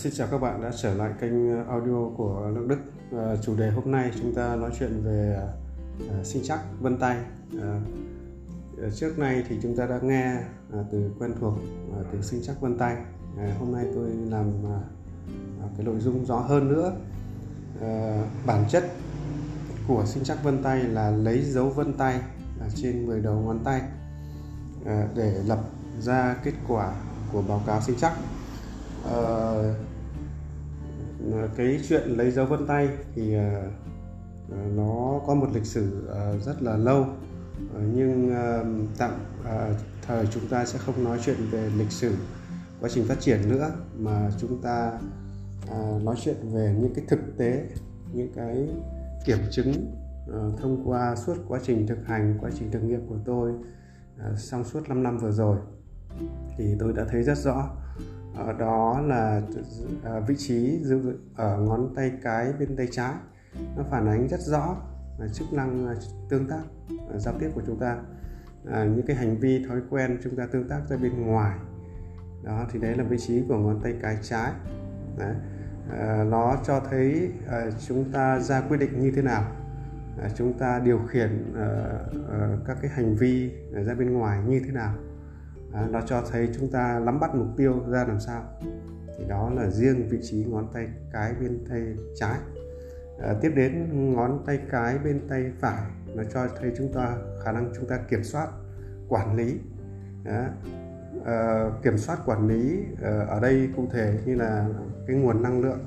xin chào các bạn đã trở lại kênh ờ, audio của Lượng Đức. À, chủ đề hôm nay chúng ta nói chuyện về à, sinh chắc vân tay. À, trước nay thì chúng ta đã nghe à, từ quen thuộc à, từ sinh chắc vân tay. À, hôm nay tôi làm à, cái nội dung rõ hơn nữa. À, bản chất của sinh chắc vân tay là lấy dấu vân tay à, trên 10 đầu ngón tay à, để lập ra kết quả của báo cáo sinh chắc uh, Ờ, cái chuyện lấy dấu vân tay thì ờ, ờ, nó có một lịch sử rất là lâu. Nhưng tạm thời chúng ta sẽ không nói chuyện về lịch sử, quá trình phát triển nữa, mà chúng ta nói chuyện về những cái thực tế, những cái kiểm chứng thông qua suốt quá trình thực hành, quá trình thực nghiệm của tôi trong suốt 5 năm vừa rồi. Thì tôi đã thấy rất rõ ở đó là à, vị trí giữ ở ngón tay cái bên tay trái. Nó phản ánh rất rõ à, chức năng à, tương tác giao tiếp của chúng ta. À, những cái hành vi thói quen chúng ta tương tác ra bên ngoài. Đó thì đấy là vị trí của ngón tay cái trái. Đấy. À, nó cho thấy à, chúng ta ra quyết định như thế nào. À, chúng ta điều khiển à, à, các cái hành vi ra bên ngoài như thế nào à, nó cho thấy chúng ta nắm bắt mục tiêu ra làm sao. Thì đó là riêng vị trí ngón tay cái bên tay trái. À, tiếp đến ngón tay cái bên tay phải nó cho thấy chúng ta khả năng chúng ta kiểm soát quản lý. Đó. À, kiểm soát quản lý à, ở đây cụ thể như là cái nguồn năng lượng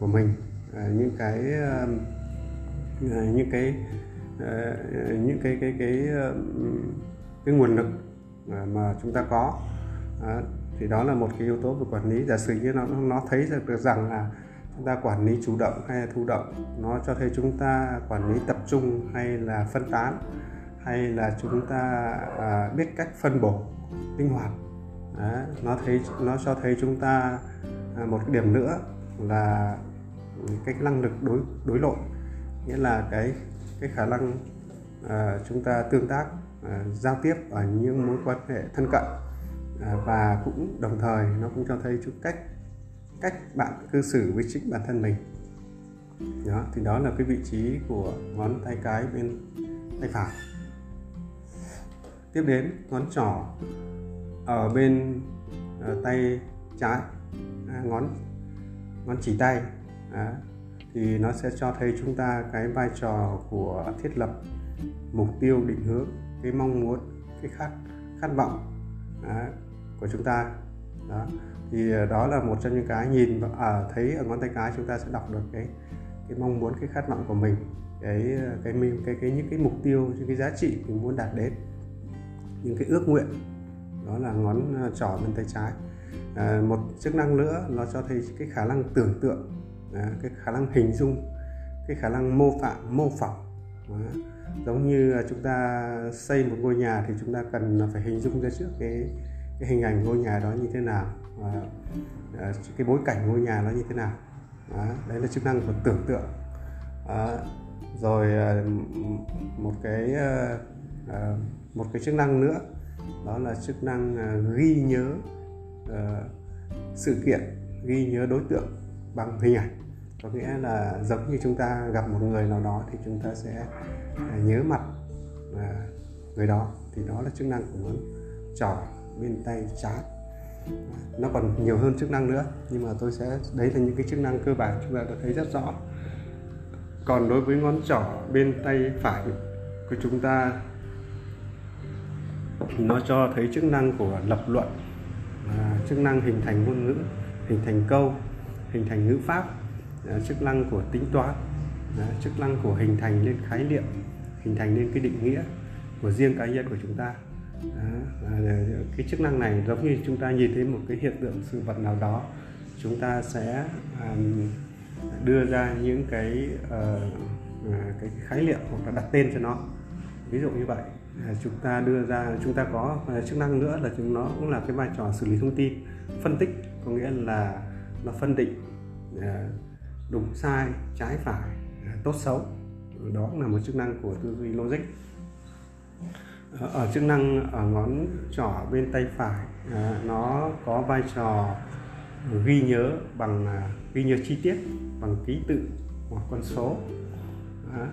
của mình. À, những cái những cái những cái cái cái cái, cái nguồn lực mà chúng ta có. À, thì đó là một cái yếu tố về quản lý. Giả sử như nó nó thấy được rằng là chúng ta quản lý chủ động hay là thụ động nó cho thấy chúng ta quản lý tập trung hay là phân tán hay là chúng ta à, biết cách phân bổ linh hoạt. Đó, nó thấy nó cho thấy chúng ta à, một cái điểm nữa là cái năng lực đối đối nội. Nghĩa là cái cái khả năng à, chúng ta tương tác À, giao tiếp ở những mối quan hệ thân cận à, và cũng đồng thời nó cũng cho thấy chút cách cách bạn cư xử với chính bản thân mình. Đó thì đó là cái vị trí của ngón tay cái bên tay phải. Tiếp đến ngón trỏ ở bên ở tay trái à, ngón ngón chỉ tay à, thì nó sẽ cho thấy chúng ta cái vai trò của thiết lập mục tiêu định hướng cái mong muốn cái khát khát vọng đó, của chúng ta. Đó. Thì à, đó là một trong những cái nhìn à, thấy ở ngón tay cái chúng ta sẽ đọc được cái cái mong muốn cái khát vọng của mình cái à, cái cái cái, cái những cái mục tiêu những cái giá trị mình muốn đạt đến. Những cái ước nguyện đó là ngón à, trỏ bên tay trái. À, một chức năng nữa nó cho thấy cái khả năng tưởng tượng à, cái khả năng hình dung cái khả năng mô phạm mô phỏng Vâng đó giống như chúng ta xây một ngôi nhà thì chúng ta cần phải hình dung ra trước cái cái hình ảnh ngôi nhà đó như thế nào và à, cái bối cảnh ngôi nhà nó như thế nào. Đó, đấy là chức năng của tưởng tượng. Đó, rồi à, một cái à, một cái chức năng nữa đó là chức năng ghi nhớ sự kiện ghi nhớ đối tượng bằng hình ảnh có nghĩa là giống như chúng ta gặp một người nào đó thì chúng ta sẽ à, nhớ mặt à, người đó. Thì đó là chức năng của ngón trỏ bên tay trái nó còn nhiều hơn chức năng nữa, nhưng mà tôi sẽ, đấy là những cái chức năng cơ bản chúng ta đã thấy rất rõ. Còn đối với ngón trỏ bên tay phải của chúng ta, thì nó cho thấy chức năng của lập luận à, chức năng hình thành ngôn ngữ, hình thành câu, hình thành ngữ pháp chức năng của tính toán. Chức năng của hình thành lên khái niệm hình thành lên cái định nghĩa của riêng cá nhân của chúng ta. Đó, cái chức năng này giống như chúng ta nhìn thấy một cái hiện tượng sự vật nào đó chúng ta sẽ um, đưa ra những cái uh, cái khái niệm hoặc là đặt tên cho nó. Ví dụ như vậy à, chúng ta đưa ra chúng ta có à, chức năng nữa là chúng nó cũng là cái vai trò xử lý thông tin phân tích có nghĩa là nó phân định uh, đúng sai trái phải tốt xấu. Đó cũng là một chức năng của tư duy logic. Ờ, ở chức năng ở ngón trỏ bên tay phải à, nó có vai trò ghi nhớ bằng à, ghi nhớ chi tiết bằng ký tự hoặc con số. Đó,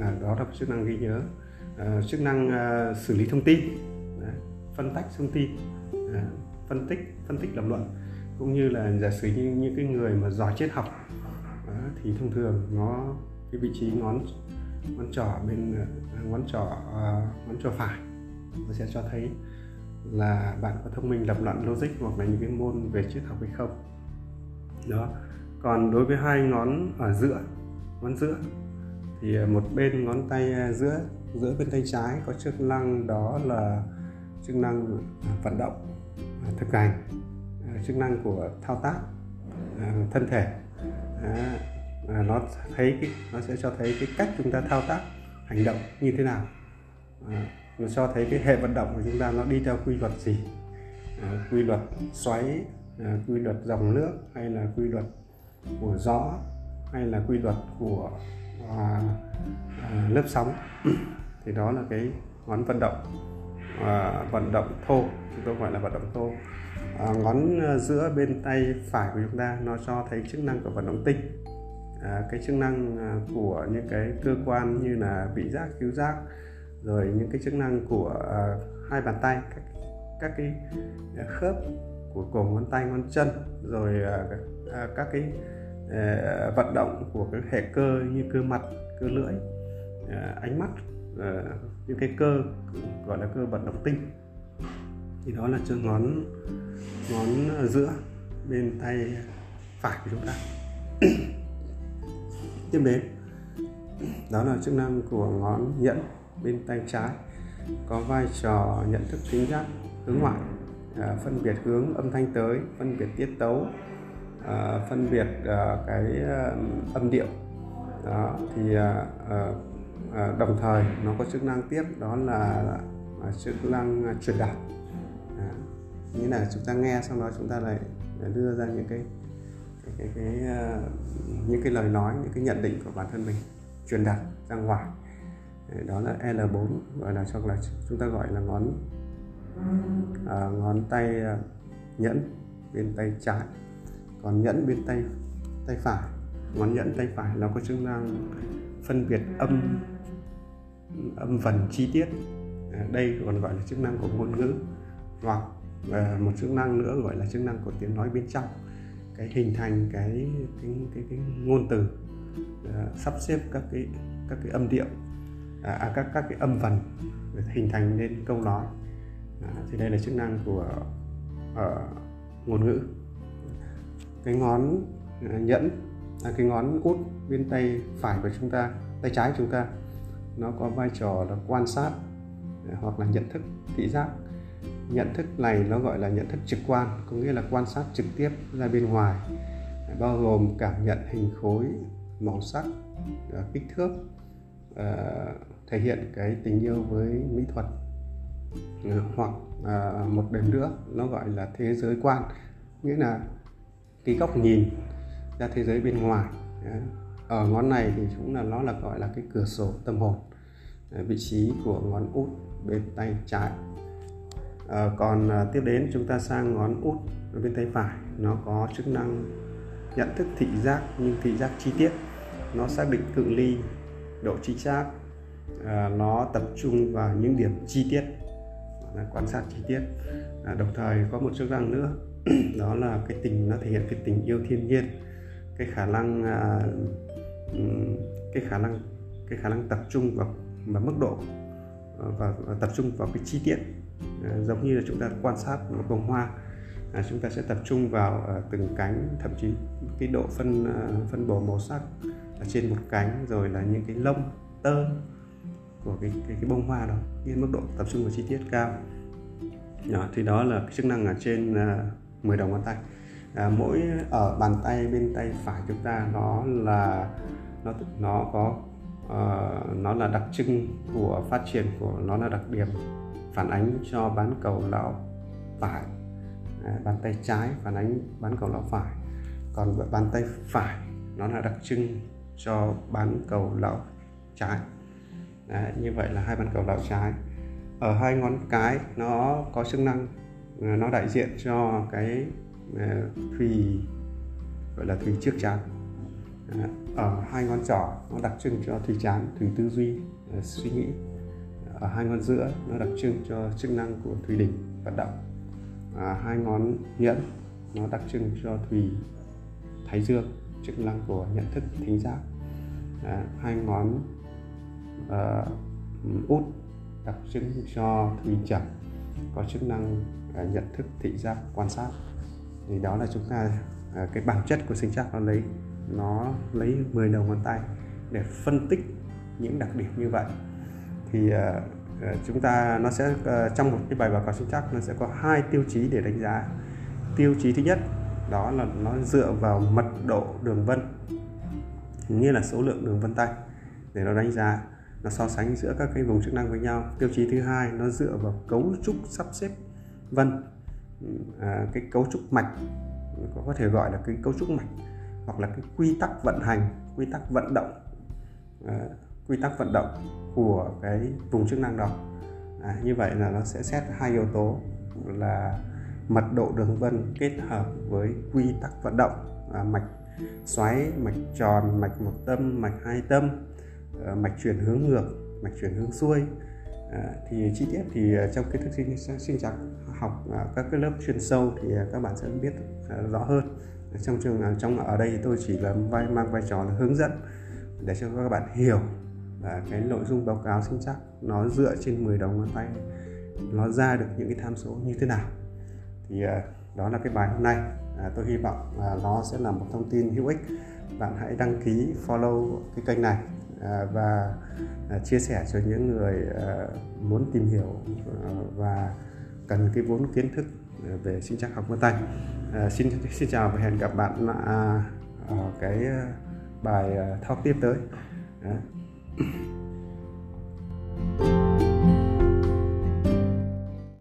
à, là chức năng ghi nhớ. Ờ, chức năng xử lý thông tin. Phân tách thông tin. Phân tích phân tích lập luận. Cũng như là giả sử như những cái người mà giỏi triết học thì thông thường nó cái vị trí ngón ngón trỏ bên à, ngón trỏ uh, ngón trỏ phải nó sẽ cho thấy là bạn có thông minh lập luận logic hoặc là những cái môn về triết học hay không. Đó. Còn đối với hai ngón ở giữa ngón giữa thì một bên ngón tay à, giữa giữa bên tay trái có chức năng đó là chức năng vận động thực hành chức năng của thao tác thân thể. À, nó thấy cái nó sẽ cho thấy cái cách chúng ta thao tác hành động như thế nào. À, nó cho thấy cái hệ vận động của chúng ta nó đi theo quy luật gì. À, quy luật xoáy à, quy luật dòng nước hay là quy luật của gió hay là quy luật của à, à, lớp sóng. Thì đó là cái ngón vận động à, vận động thô chúng tôi gọi là vận động thô. À, ngón giữa bên tay phải của chúng ta nó cho thấy chức năng của vận động tinh à, cái chức năng à, của những cái cơ quan như là vị giác khứu giác rồi những cái chức năng của à, hai bàn tay các các cái à, khớp của cổ ngón tay ngón chân rồi à, à, các cái à, vận động của cái hệ cơ như cơ mặt cơ lưỡi à, ánh mắt à, những cái cơ gọi là cơ vận động tinh. Thì đó là chân ngón ngón giữa bên tay phải của chúng ta. tiếp đến đó là chức năng của ngón nhẫn bên tay trái. Có vai trò nhận thức tính giác hướng ngoại à, phân biệt hướng âm thanh tới phân biệt tiết tấu à, phân biệt à, cái à, âm điệu. Đó thì à, à, à đồng thời nó có chức năng tiếp đó là à, chức năng truyền đạt. À, như là chúng ta nghe xong đó chúng ta lại đưa ra những cái cái, cái, cái ờ, những cái lời nói những cái nhận định của bản thân mình truyền đạt ra ngoài. Đó là L4 gọi là hoặc là chúng ta gọi là ngón à, ngón tay ờ, nhẫn bên tay trái còn nhẫn bên tay tay phải. Ngón nhẫn tay phải nó có chức năng phân biệt âm âm vần chi tiết. À, đây còn gọi là chức năng của ngôn ngữ hoặc à, một chức năng nữa gọi là chức năng của tiếng nói bên trong cái hình thành cái cái cái, cái ngôn từ à, sắp xếp các cái các cái âm điệu à, à, các các cái âm vần để hình thành nên câu nói. À, thì đây là chức năng của uh, ngôn ngữ. Cái ngón uh, nhẫn à, cái ngón út bên tay phải của chúng ta tay trái của chúng ta nó có vai trò là quan sát à, hoặc là nhận thức thị giác nhận thức này nó gọi là nhận thức trực quan, có nghĩa là quan sát trực tiếp ra bên ngoài. Bao gồm cảm nhận hình khối, màu sắc à, kích thước à, thể hiện cái tình yêu với mỹ thuật. À, hoặc một đền nữa, nó gọi là thế giới quan, nghĩa là cái góc nhìn ra thế giới bên ngoài. Ở ngón này thì cũng là, nó là gọi là cái cửa sổ tâm hồn. Vị trí của ngón út, bên tay trái à, còn à, tiếp đến chúng ta sang ngón út bên tay phải. Nó có chức năng nhận thức thị giác nhưng thị giác chi tiết. Nó xác định cự ly độ chính xác à, ờ, nó tập trung vào những điểm chi tiết là quan sát chi tiết. À, đồng thời có một chức năng nữa đó là cái tình nó thể hiện cái tình yêu thiên nhiên cái khả năng à, cái khả năng cái khả năng tập trung vào và mức độ và, và tập trung vào cái chi tiết. Ờ, giống như là chúng ta quan sát một bông hoa à, chúng ta sẽ tập trung vào à, từng cánh thậm chí cái độ phân à, phân bổ màu sắc ở trên một cánh rồi là những cái lông tơ của cái cái, cái bông hoa đó cái mức độ tập trung vào chi tiết cao. Đó, thì đó là cái chức năng ở trên à, 10 đầu ngón tay. À, mỗi ở bàn tay bên tay phải chúng ta nó là nó nó có uh, nó là đặc trưng của phát triển của nó là đặc điểm phản ánh cho bán cầu lão phải. À, bàn tay trái phản ánh bán cầu lão phải. Còn bàn tay phải nó là đặc trưng cho bán cầu lão trái. Đấy, như vậy là hai bàn cầu lão trái. Ở hai ngón cái nó có chức năng à, nó đại diện cho cái thùy gọi là thùy trước chán. Ở hai ngón trỏ nó đặc trưng cho thùy chán thùy tư duy suy nghĩ ở hai ngón giữa nó đặc trưng cho chức năng của thùy đỉnh vận động. À, hai ngón nhẫn nó đặc trưng cho thùy thái dương chức năng của nhận thức thính giác. À, hai ngón uh, út đặc trưng cho thùy chẩm có chức năng uh, nhận thức thị giác quan sát. Thì đó là chúng ta uh, cái bản chất của sinh chắc nó lấy nó lấy 10 đầu ngón tay để phân tích những đặc điểm như vậy thì uh, chúng ta nó sẽ uh, trong một cái bài báo cáo sinh chắc nó sẽ có hai tiêu chí để đánh giá. Tiêu chí thứ nhất đó là nó dựa vào mật độ đường vân như là số lượng đường vân tay để nó đánh giá nó so sánh giữa các cái vùng chức năng với nhau. Tiêu chí thứ hai nó dựa vào cấu trúc sắp xếp vân à, cái cấu trúc mạch có thể gọi là cái cấu trúc mạch hoặc là cái quy tắc vận hành quy tắc vận động à, quy tắc vận động của cái vùng chức năng đó. À, như vậy là nó sẽ xét hai yếu tố là mật độ đường vân kết hợp với quy tắc vận động à, mạch xoáy mạch tròn mạch một tâm mạch hai tâm à, mạch chuyển hướng ngược mạch chuyển hướng xuôi. À, thì chi tiết thì à, trong kiến thức sinh, sinh chắc học à, các cái lớp chuyên sâu thì à, các bạn sẽ biết à, rõ hơn. Trong trường à, trong ở đây tôi chỉ là vai mang vai trò là hướng dẫn để cho các bạn hiểu và cái nội dung báo cáo sinh chắc nó dựa trên 10 đầu ngón tay. Nó ra được những cái tham số như thế nào. Thì ờ, đó là cái bài hôm nay. À, tôi hy vọng là nó sẽ là một thông tin hữu ích. Bạn hãy đăng ký follow cái kênh này à, và à, chia sẻ cho những người à, muốn tìm hiểu à, và cần cái vốn kiến thức về sinh chắc học vân tay. À, xin xin chào và hẹn gặp bạn à, ở cái bài thao tiếp tới. À, Mm-hmm.